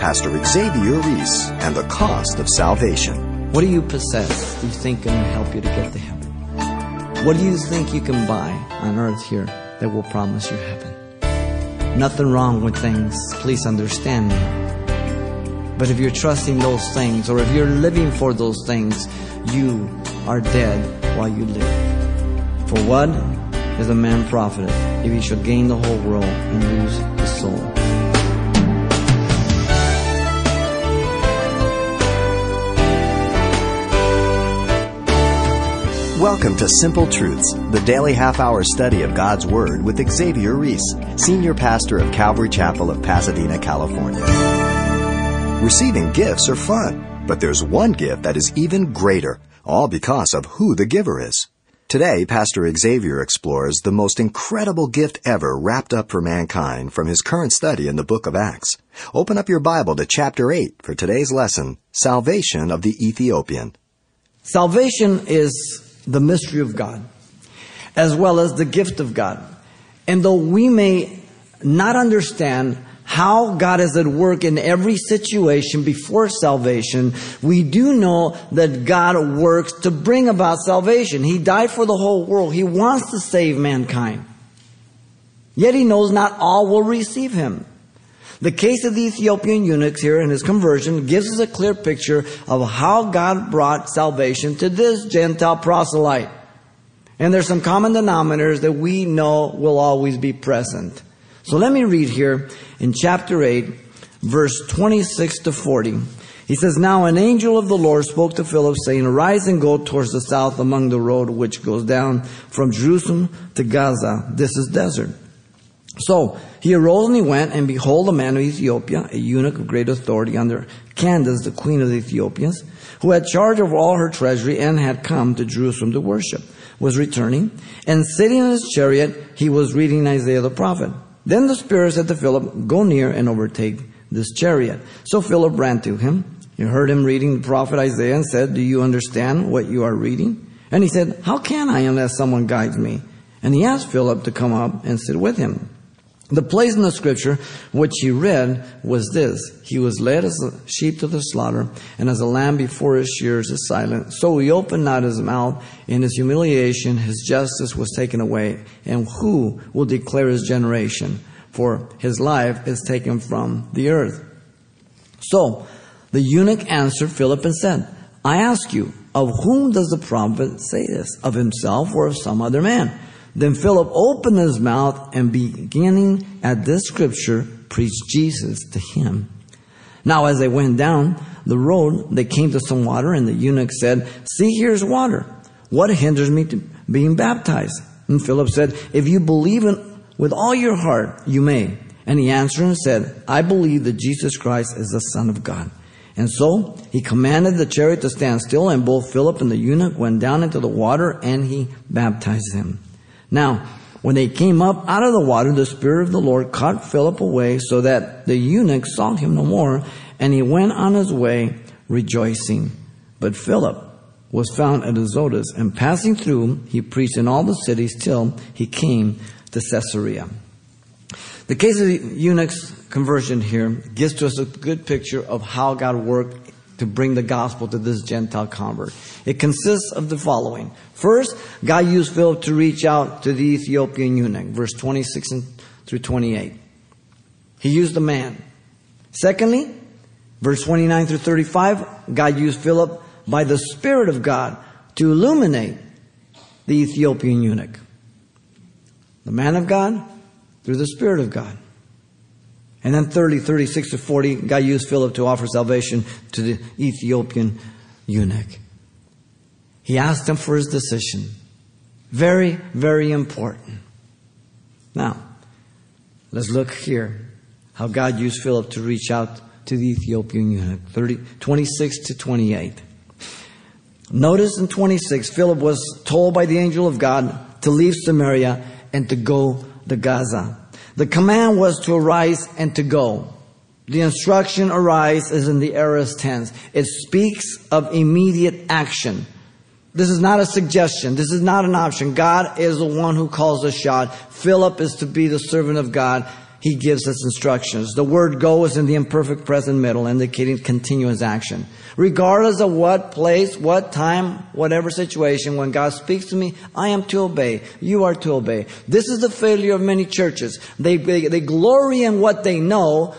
Pastor Xavier Reese and the cost of salvation. What do you possess do you think can help you to get to heaven? What do you think you can buy on earth here that will promise you heaven? Nothing wrong with things, please understand me. But if you're trusting those things or if you're living for those things, you are dead while you live. For what is a man profited if he shall gain the whole world and lose his soul? Welcome to Simple Truths, the daily half hour study of God's Word with Xavier Reese, Senior Pastor of Calvary Chapel of Pasadena, California. Receiving gifts are fun, but there's one gift that is even greater, all because of who the giver is. Today, Pastor Xavier explores the most incredible gift ever wrapped up for mankind from his current study in the book of Acts. Open up your Bible to chapter 8 for today's lesson, Salvation of the Ethiopian. Salvation is the mystery of God, as well as the gift of God. And though we may not understand how God is at work in every situation before salvation, we do know that God works to bring about salvation. He died for the whole world. He wants to save mankind. Yet he knows not all will receive him. The case of the Ethiopian eunuchs here in his conversion gives us a clear picture of how God brought salvation to this Gentile proselyte. And there's some common denominators that we know will always be present. So let me read here in chapter 8, verse 26 to 40. He says, Now an angel of the Lord spoke to Philip, saying, Arise and go towards the south among the road which goes down from Jerusalem to Gaza. This is desert. So he arose and he went, and behold, a man of Ethiopia, a eunuch of great authority under Candace, the queen of the Ethiopians, who had charge of all her treasury and had come to Jerusalem to worship, was returning, and sitting in his chariot, he was reading Isaiah the prophet. Then the Spirit said to Philip, Go near and overtake this chariot. So Philip ran to him. He heard him reading the prophet Isaiah and said, Do you understand what you are reading? And he said, How can I unless someone guides me? And he asked Philip to come up and sit with him. The place in the scripture which he read was this He was led as a sheep to the slaughter, and as a lamb before his shears is silent. So he opened not his mouth. In his humiliation, his justice was taken away. And who will declare his generation? For his life is taken from the earth. So the eunuch answered Philip and said, I ask you, of whom does the prophet say this? Of himself or of some other man? Then Philip opened his mouth and beginning at this scripture, preached Jesus to him. Now as they went down the road, they came to some water and the eunuch said, see here's water. What hinders me to being baptized? And Philip said, if you believe in, with all your heart, you may. And he answered and said, I believe that Jesus Christ is the Son of God. And so he commanded the chariot to stand still, and both Philip and the eunuch went down into the water, and he baptized him. Now, when they came up out of the water, the Spirit of the Lord caught Philip away so that the eunuch saw him no more, and he went on his way rejoicing. But Philip was found at Azotus, and passing through, he preached in all the cities till he came to Caesarea. The case of the eunuch's conversion here gives to us a good picture of how God worked to bring the gospel to this Gentile convert. It consists of the following. First, God used Philip to reach out to the Ethiopian eunuch, verse 26 through 28. He used a man. Secondly, verse 29 through 35, God used Philip by the Spirit of God to illuminate the Ethiopian eunuch. The man of God through the Spirit of God. And then 30, 36 to 40, God used Philip to offer salvation to the Ethiopian eunuch. He asked him for his decision. Very, very important. Now, let's look here how God used Philip to reach out to the Ethiopian eunuch. 30, 26 to 28. Notice in 26, Philip was told by the angel of God to leave Samaria and to go to Gaza. The command was to arise and to go. The instruction arise is in the aorist tense. It speaks of immediate action. This is not a suggestion. This is not an option. God is the one who calls the shot. Philip is to be the servant of God. He gives us instructions. The word go is in the imperfect present middle, indicating continuous action. Regardless of what place, what time, whatever situation, when God speaks to me, I am to obey. You are to obey. This is the failure of many churches. They, they, they glory in what they know.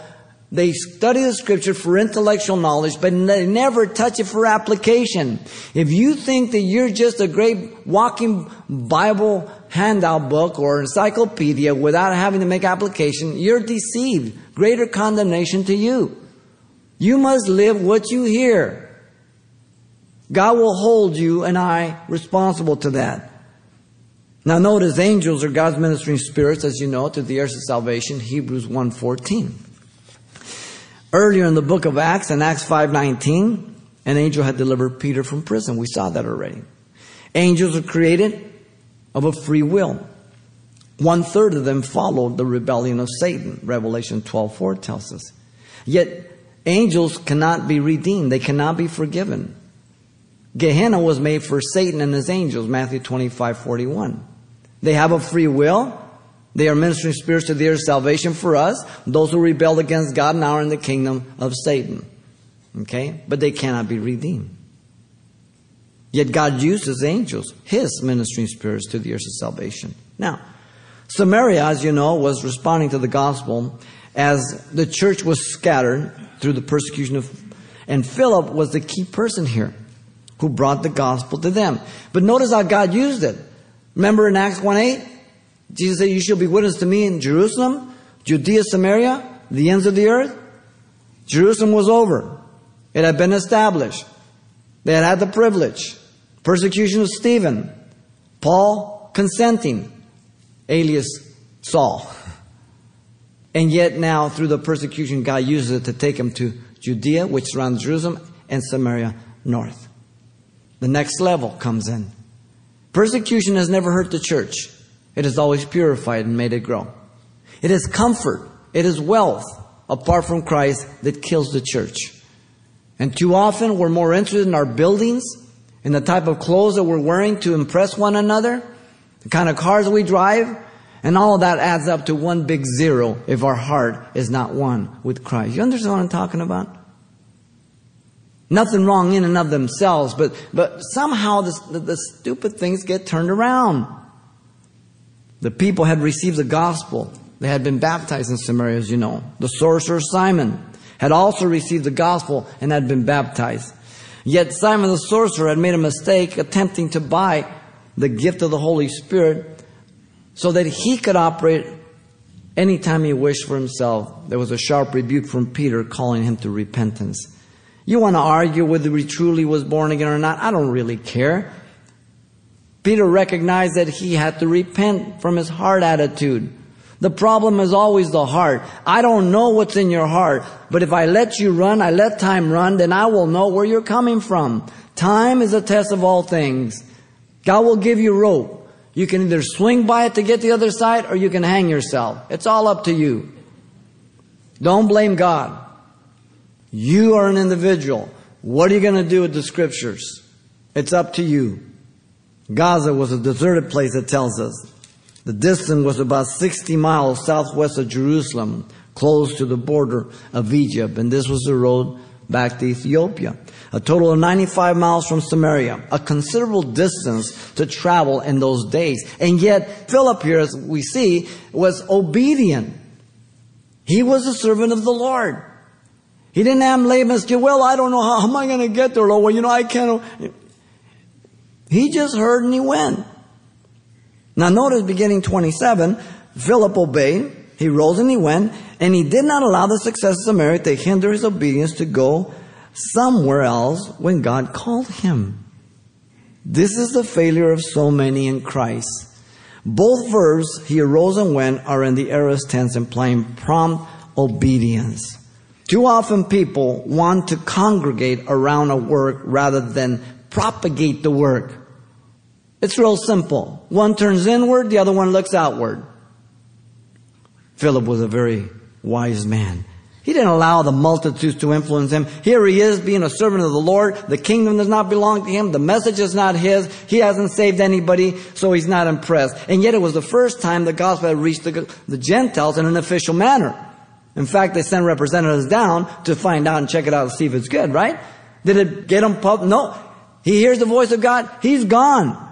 They study the scripture for intellectual knowledge, but they never touch it for application. If you think that you're just a great walking Bible handout book or encyclopedia without having to make application, you're deceived. Greater condemnation to you. You must live what you hear. God will hold you and I responsible to that. Now notice angels are God's ministering spirits, as you know, to the heirs of salvation, Hebrews 1.14. Earlier in the book of Acts, in Acts 5.19, an angel had delivered Peter from prison. We saw that already. Angels are created of a free will. One third of them followed the rebellion of Satan. Revelation 12:4 tells us. Yet angels cannot be redeemed. They cannot be forgiven. Gehenna was made for Satan and his angels. Matthew 25:41. They have a free will. They are ministering spirits to their salvation for us. Those who rebelled against God now are in the kingdom of Satan. Okay? But they cannot be redeemed. Yet God uses angels, His ministering spirits, to the heirs of salvation. Now, Samaria, as you know, was responding to the gospel as the church was scattered through the persecution of, and Philip was the key person here who brought the gospel to them. But notice how God used it. Remember in Acts 1 8? Jesus said, You shall be witness to me in Jerusalem, Judea, Samaria, the ends of the earth. Jerusalem was over. It had been established. They had had the privilege. Persecution of Stephen. Paul consenting, alias Saul. And yet now, through the persecution, God uses it to take him to Judea, which surrounds Jerusalem, and Samaria north. The next level comes in. Persecution has never hurt the church. It has always purified and made it grow. It is comfort. It is wealth apart from Christ that kills the church. And too often we're more interested in our buildings in the type of clothes that we're wearing to impress one another, the kind of cars we drive, and all of that adds up to one big zero if our heart is not one with Christ. You understand what I'm talking about? Nothing wrong in and of themselves, but, but somehow the, the stupid things get turned around. The people had received the gospel. They had been baptized in Samaria, as you know. The sorcerer Simon had also received the gospel and had been baptized. Yet Simon the sorcerer had made a mistake attempting to buy the gift of the Holy Spirit so that he could operate anytime he wished for himself. There was a sharp rebuke from Peter calling him to repentance. You want to argue whether he truly was born again or not? I don't really care. Peter recognized that he had to repent from his heart attitude. The problem is always the heart. I don't know what's in your heart, but if I let you run, I let time run, then I will know where you're coming from. Time is a test of all things. God will give you rope. You can either swing by it to get the other side or you can hang yourself. It's all up to you. Don't blame God. You are an individual. What are you going to do with the scriptures? It's up to you. Gaza was a deserted place, it tells us. The distance was about 60 miles southwest of Jerusalem, close to the border of Egypt, and this was the road back to Ethiopia. A total of 95 miles from Samaria, a considerable distance to travel in those days. And yet, Philip here, as we see, was obedient. He was a servant of the Lord. He didn't have Laban's say, well, I don't know how, how am I going to get there, Lord? Well, you know, I can't. He just heard and he went. Now notice beginning 27, Philip obeyed, he rose and he went, and he did not allow the success of Samaria to hinder his obedience to go somewhere else when God called him. This is the failure of so many in Christ. Both verbs, he arose and went, are in the aorist tense implying prompt obedience. Too often people want to congregate around a work rather than propagate the work. It's real simple. One turns inward, the other one looks outward. Philip was a very wise man. He didn't allow the multitudes to influence him. Here he is being a servant of the Lord. The kingdom does not belong to him. The message is not his. He hasn't saved anybody, so he's not impressed. And yet it was the first time the gospel had reached the, the Gentiles in an official manner. In fact, they sent representatives down to find out and check it out and see if it's good, right? Did it get him pumped? No. He hears the voice of God. He's gone.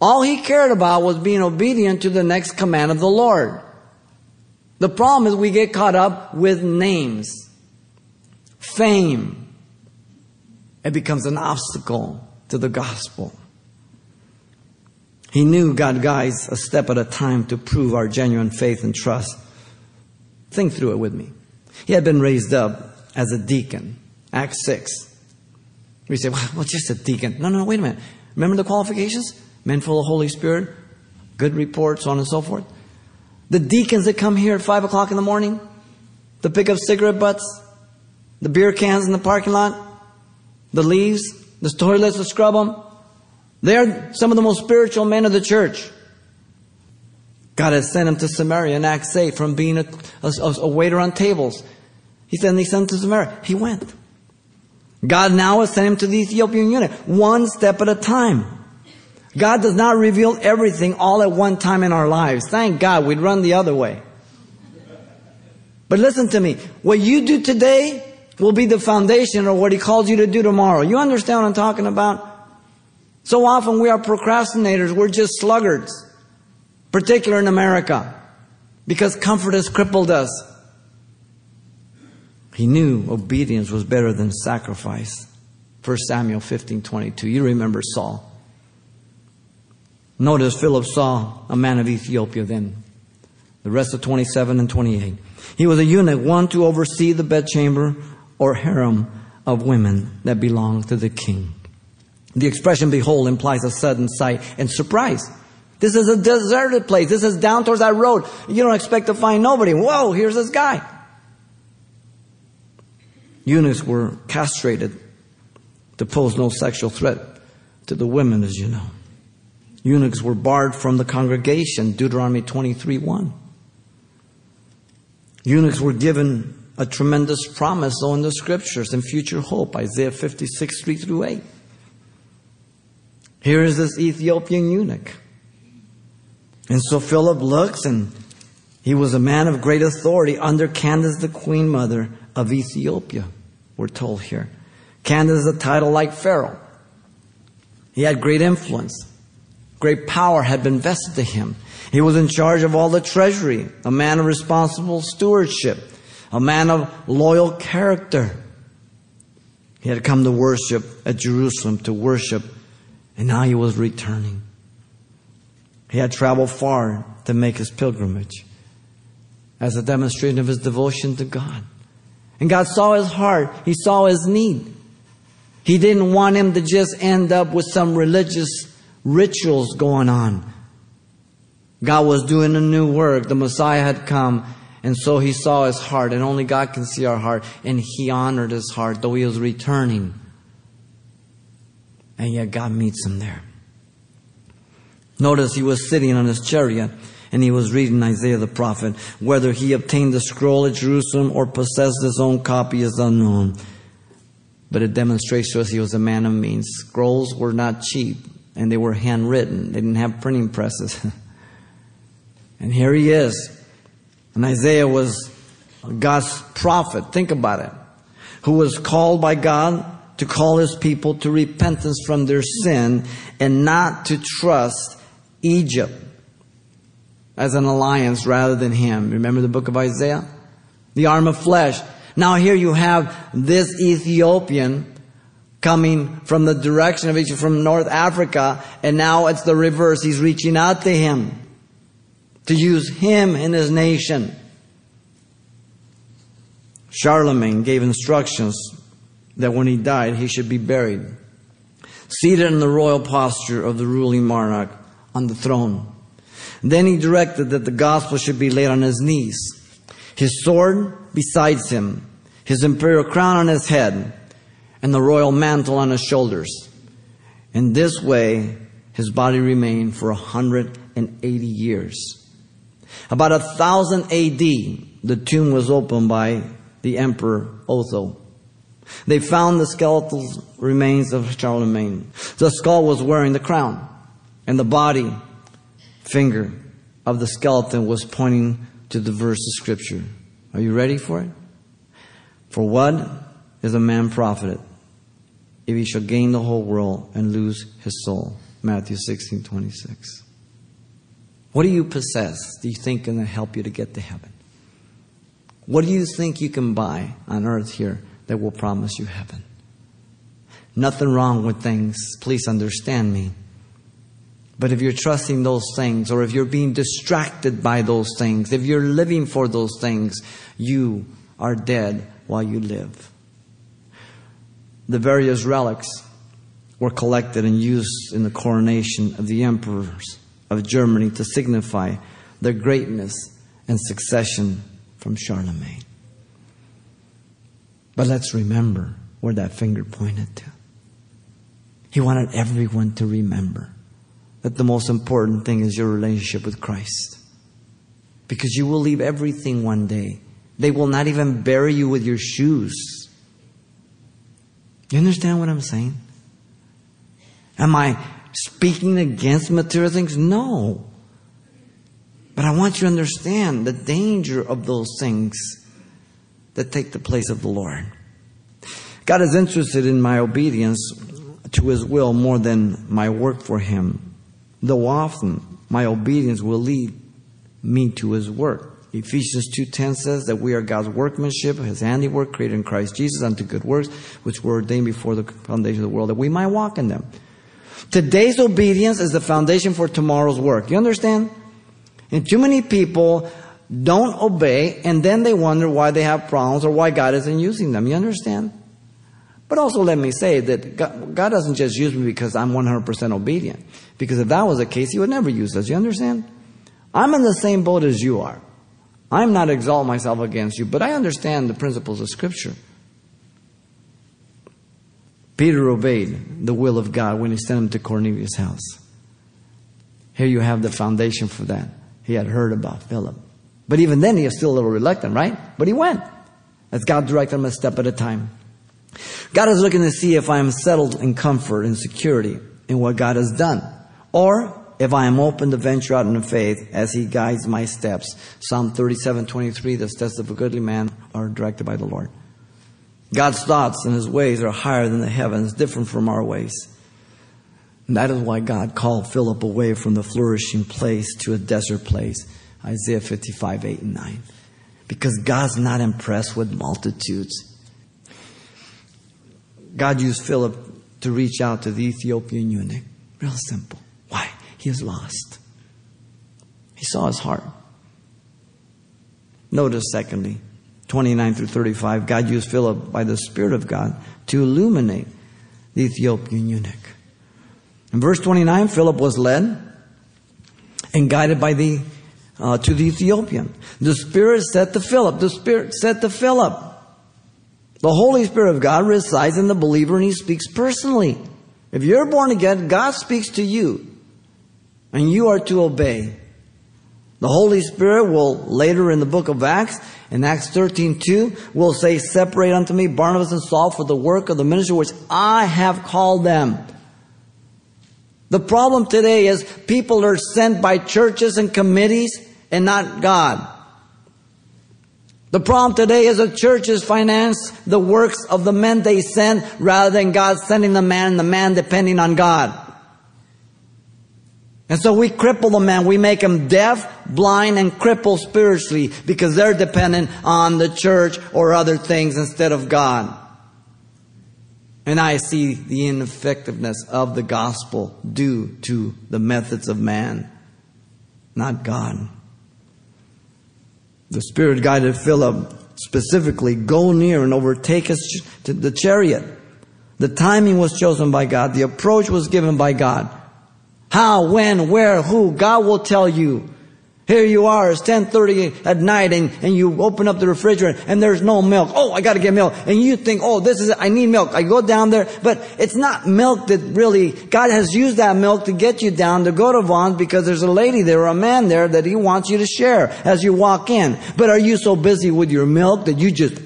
All he cared about was being obedient to the next command of the Lord. The problem is we get caught up with names, fame. It becomes an obstacle to the gospel. He knew God guides a step at a time to prove our genuine faith and trust. Think through it with me. He had been raised up as a deacon, Acts 6. We say, well, just a deacon. No, no, no, wait a minute. Remember the qualifications? Men full of Holy Spirit, good reports, so on and so forth. The deacons that come here at 5 o'clock in the morning, to pick up cigarette butts, the beer cans in the parking lot, the leaves, the toilets to scrub them. They're some of the most spiritual men of the church. God has sent him to Samaria in Acts 8 from being a, a, a waiter on tables. He said, and he sent him to Samaria. He went. God now has sent him to the Ethiopian eunuch, one step at a time. God does not reveal everything all at one time in our lives. Thank God we'd run the other way. But listen to me. What you do today will be the foundation of what He calls you to do tomorrow. You understand what I'm talking about? So often we are procrastinators. We're just sluggards. Particular in America. Because comfort has crippled us. He knew obedience was better than sacrifice. 1 Samuel 15, 22. You remember Saul. Notice Philip saw a man of Ethiopia then. The rest of 27 and 28. He was a eunuch, one to oversee the bedchamber or harem of women that belonged to the king. The expression behold implies a sudden sight and surprise. This is a deserted place. This is down towards that road. You don't expect to find nobody. Whoa, here's this guy. Eunuchs were castrated to pose no sexual threat to the women, as you know. Eunuchs were barred from the congregation, Deuteronomy 23 1. Eunuchs were given a tremendous promise, though, in the scriptures and future hope, Isaiah 56 3 through 8. Here is this Ethiopian eunuch. And so Philip looks, and he was a man of great authority under Candace, the queen mother of Ethiopia, we're told here. Candace is a title like Pharaoh. He had great influence. Great power had been vested to him. He was in charge of all the treasury, a man of responsible stewardship, a man of loyal character. He had come to worship at Jerusalem to worship, and now he was returning. He had traveled far to make his pilgrimage as a demonstration of his devotion to God. And God saw his heart, he saw his need. He didn't want him to just end up with some religious rituals going on. God was doing a new work. The Messiah had come, and so he saw his heart, and only God can see our heart, and he honored his heart, though he was returning. And yet God meets him there. Notice he was sitting on his chariot and he was reading Isaiah the prophet. Whether he obtained the scroll at Jerusalem or possessed his own copy is unknown. But it demonstrates to us he was a man of means. Scrolls were not cheap and they were handwritten. They didn't have printing presses. and here he is. And Isaiah was God's prophet. Think about it. Who was called by God to call his people to repentance from their sin and not to trust Egypt as an alliance rather than him. Remember the book of Isaiah? The arm of flesh. Now here you have this Ethiopian coming from the direction of Egypt, from North Africa, and now it's the reverse. He's reaching out to him to use him in his nation. Charlemagne gave instructions that when he died, he should be buried, seated in the royal posture of the ruling monarch on the throne. Then he directed that the gospel should be laid on his knees, his sword besides him, his imperial crown on his head, and the royal mantle on his shoulders. In this way, his body remained for 180 years. About a thousand AD, the tomb was opened by the Emperor Otho. They found the skeletal remains of Charlemagne. The skull was wearing the crown, and the body finger of the skeleton was pointing to the verse of Scripture. Are you ready for it? For what is a man profited if he shall gain the whole world and lose his soul? Matthew 16 26. What do you possess do you think can help you to get to heaven? What do you think you can buy on earth here that will promise you heaven? Nothing wrong with things. Please understand me. But if you're trusting those things, or if you're being distracted by those things, if you're living for those things, you are dead while you live. The various relics were collected and used in the coronation of the emperors of Germany to signify their greatness and succession from Charlemagne. But let's remember where that finger pointed to. He wanted everyone to remember that the most important thing is your relationship with Christ. Because you will leave everything one day. They will not even bury you with your shoes. You understand what I'm saying? Am I speaking against material things? No. But I want you to understand the danger of those things that take the place of the Lord. God is interested in my obedience to His will more than my work for Him, though often my obedience will lead me to His work. Ephesians 2.10 says that we are God's workmanship, His handiwork, created in Christ Jesus unto good works, which were ordained before the foundation of the world, that we might walk in them. Today's obedience is the foundation for tomorrow's work. You understand? And too many people don't obey and then they wonder why they have problems or why God isn't using them. You understand? But also let me say that God, God doesn't just use me because I'm 100% obedient. Because if that was the case, He would never use us. You understand? I'm in the same boat as you are. I'm not exalting myself against you, but I understand the principles of Scripture. Peter obeyed the will of God when he sent him to Cornelius' house. Here you have the foundation for that. He had heard about Philip. But even then, he was still a little reluctant, right? But he went as God directed him a step at a time. God is looking to see if I am settled in comfort and security in what God has done, or if I am open to venture out in faith as He guides my steps. Psalm 37 23, the steps of a goodly man are directed by the Lord. God's thoughts and His ways are higher than the heavens, different from our ways. And that is why God called Philip away from the flourishing place to a desert place. Isaiah 55, 8 and 9. Because God's not impressed with multitudes. God used Philip to reach out to the Ethiopian eunuch. Real simple. He is lost. He saw his heart. Notice, secondly, 29 through 35, God used Philip by the Spirit of God to illuminate the Ethiopian eunuch. In verse 29, Philip was led and guided by the uh, to the Ethiopian. The Spirit said to Philip, the Spirit said to Philip, the Holy Spirit of God resides in the believer and He speaks personally. If you're born again, God speaks to you and you are to obey. The Holy Spirit will later in the book of Acts, in Acts 13 2, will say, Separate unto me Barnabas and Saul for the work of the ministry which I have called them. The problem today is people are sent by churches and committees and not God. The problem today is that churches finance the works of the men they send rather than God sending the man and the man depending on God. And so we cripple the man. We make him deaf, blind, and crippled spiritually because they're dependent on the church or other things instead of God. And I see the ineffectiveness of the gospel due to the methods of man, not God. The Spirit guided Philip specifically, go near and overtake us to the chariot. The timing was chosen by God. The approach was given by God. How, when, where, who, God will tell you. Here you are, it's 10.30 at night and, and you open up the refrigerator and there's no milk. Oh, I gotta get milk. And you think, oh, this is it. I need milk. I go down there, but it's not milk that really, God has used that milk to get you down to go to Vons because there's a lady there or a man there that he wants you to share as you walk in. But are you so busy with your milk that you just,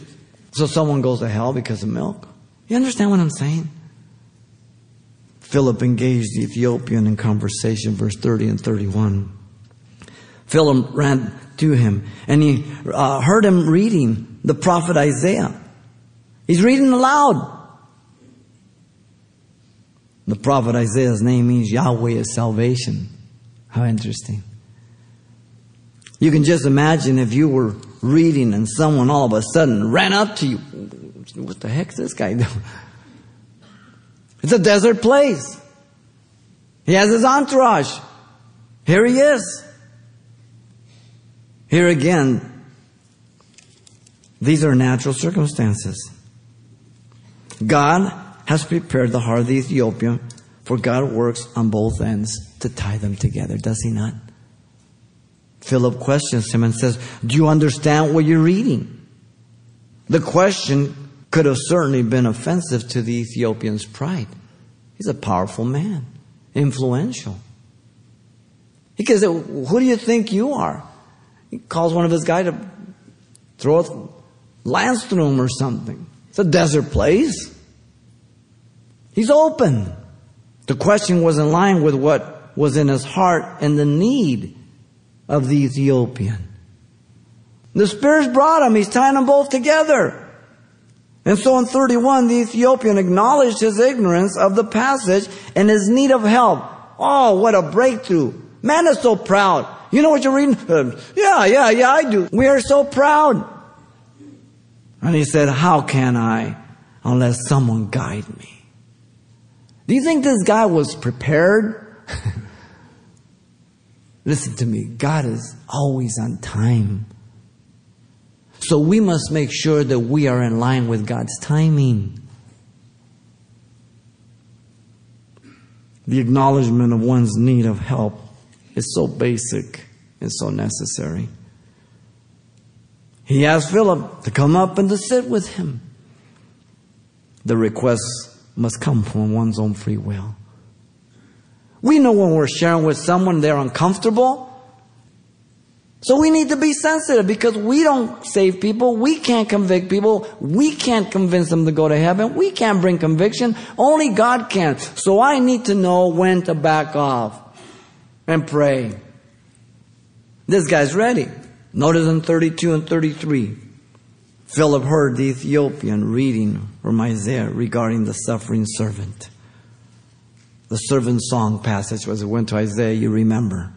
so someone goes to hell because of milk? You understand what I'm saying? Philip engaged the Ethiopian in conversation, verse 30 and 31. Philip ran to him and he uh, heard him reading the prophet Isaiah. He's reading aloud. The prophet Isaiah's name means Yahweh is salvation. How interesting. You can just imagine if you were reading and someone all of a sudden ran up to you. What the heck's this guy doing? It's a desert place. He has his entourage. Here he is. Here again, these are natural circumstances. God has prepared the heart of the Ethiopian, for God works on both ends to tie them together, does he not? Philip questions him and says, Do you understand what you're reading? The question could have certainly been offensive to the Ethiopian's pride. He's a powerful man, influential. He says, Who do you think you are? He calls one of his guys to throw a lance through him or something. It's a desert place. He's open. The question was in line with what was in his heart and the need of the Ethiopian. The Spirit's brought him. He's tying them both together. And so in 31, the Ethiopian acknowledged his ignorance of the passage and his need of help. Oh, what a breakthrough. Man is so proud. You know what you're reading? Uh, yeah, yeah, yeah, I do. We are so proud. And he said, How can I unless someone guide me? Do you think this guy was prepared? Listen to me. God is always on time. So we must make sure that we are in line with God's timing. The acknowledgement of one's need of help is so basic and so necessary. He asked Philip to come up and to sit with him. The request must come from one's own free will. We know when we're sharing with someone they're uncomfortable. So we need to be sensitive because we don't save people. We can't convict people. We can't convince them to go to heaven. We can't bring conviction. Only God can. So I need to know when to back off and pray. This guy's ready. Notice in 32 and 33, Philip heard the Ethiopian reading from Isaiah regarding the suffering servant. The servant song passage, was it went to Isaiah, you remember.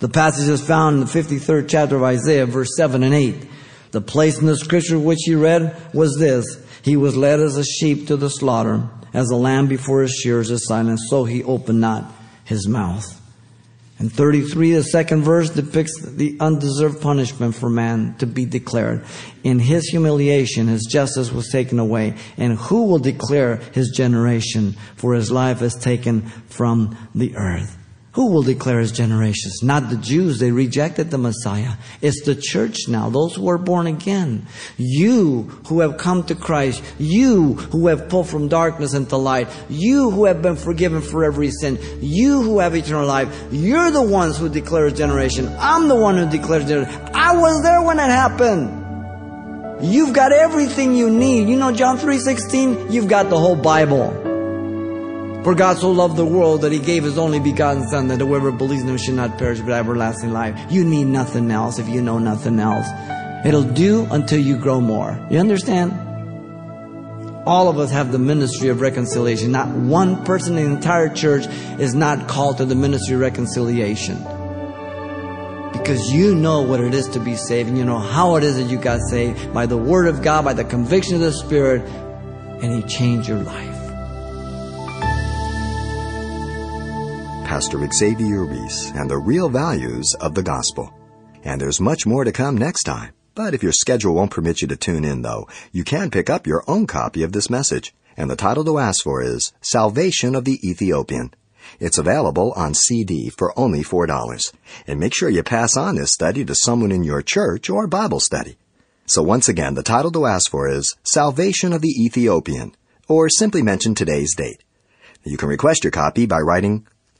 The passage is found in the 53rd chapter of Isaiah, verse 7 and 8. The place in the scripture which he read was this He was led as a sheep to the slaughter, as a lamb before his shears is silent, so he opened not his mouth. And 33, the second verse depicts the undeserved punishment for man to be declared. In his humiliation, his justice was taken away. And who will declare his generation? For his life is taken from the earth. Who will declare his generations? Not the Jews. They rejected the Messiah. It's the church now, those who are born again. You who have come to Christ. You who have pulled from darkness into light. You who have been forgiven for every sin. You who have eternal life. You're the ones who declare his generation. I'm the one who declares generation. I was there when it happened. You've got everything you need. You know John 3.16? You've got the whole Bible. For God so loved the world that he gave his only begotten Son, that whoever believes in him should not perish but have everlasting life. You need nothing else if you know nothing else. It'll do until you grow more. You understand? All of us have the ministry of reconciliation. Not one person in the entire church is not called to the ministry of reconciliation. Because you know what it is to be saved and you know how it is that you got saved by the Word of God, by the conviction of the Spirit, and He changed your life. Pastor Xavier Reese and the real values of the gospel. And there's much more to come next time. But if your schedule won't permit you to tune in, though, you can pick up your own copy of this message. And the title to ask for is Salvation of the Ethiopian. It's available on CD for only $4. And make sure you pass on this study to someone in your church or Bible study. So once again, the title to ask for is Salvation of the Ethiopian, or simply mention today's date. You can request your copy by writing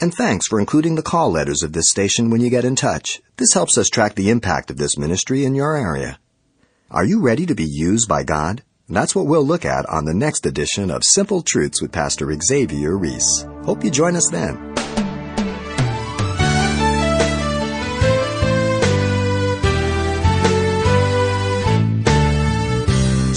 And thanks for including the call letters of this station when you get in touch. This helps us track the impact of this ministry in your area. Are you ready to be used by God? That's what we'll look at on the next edition of Simple Truths with Pastor Xavier Reese. Hope you join us then.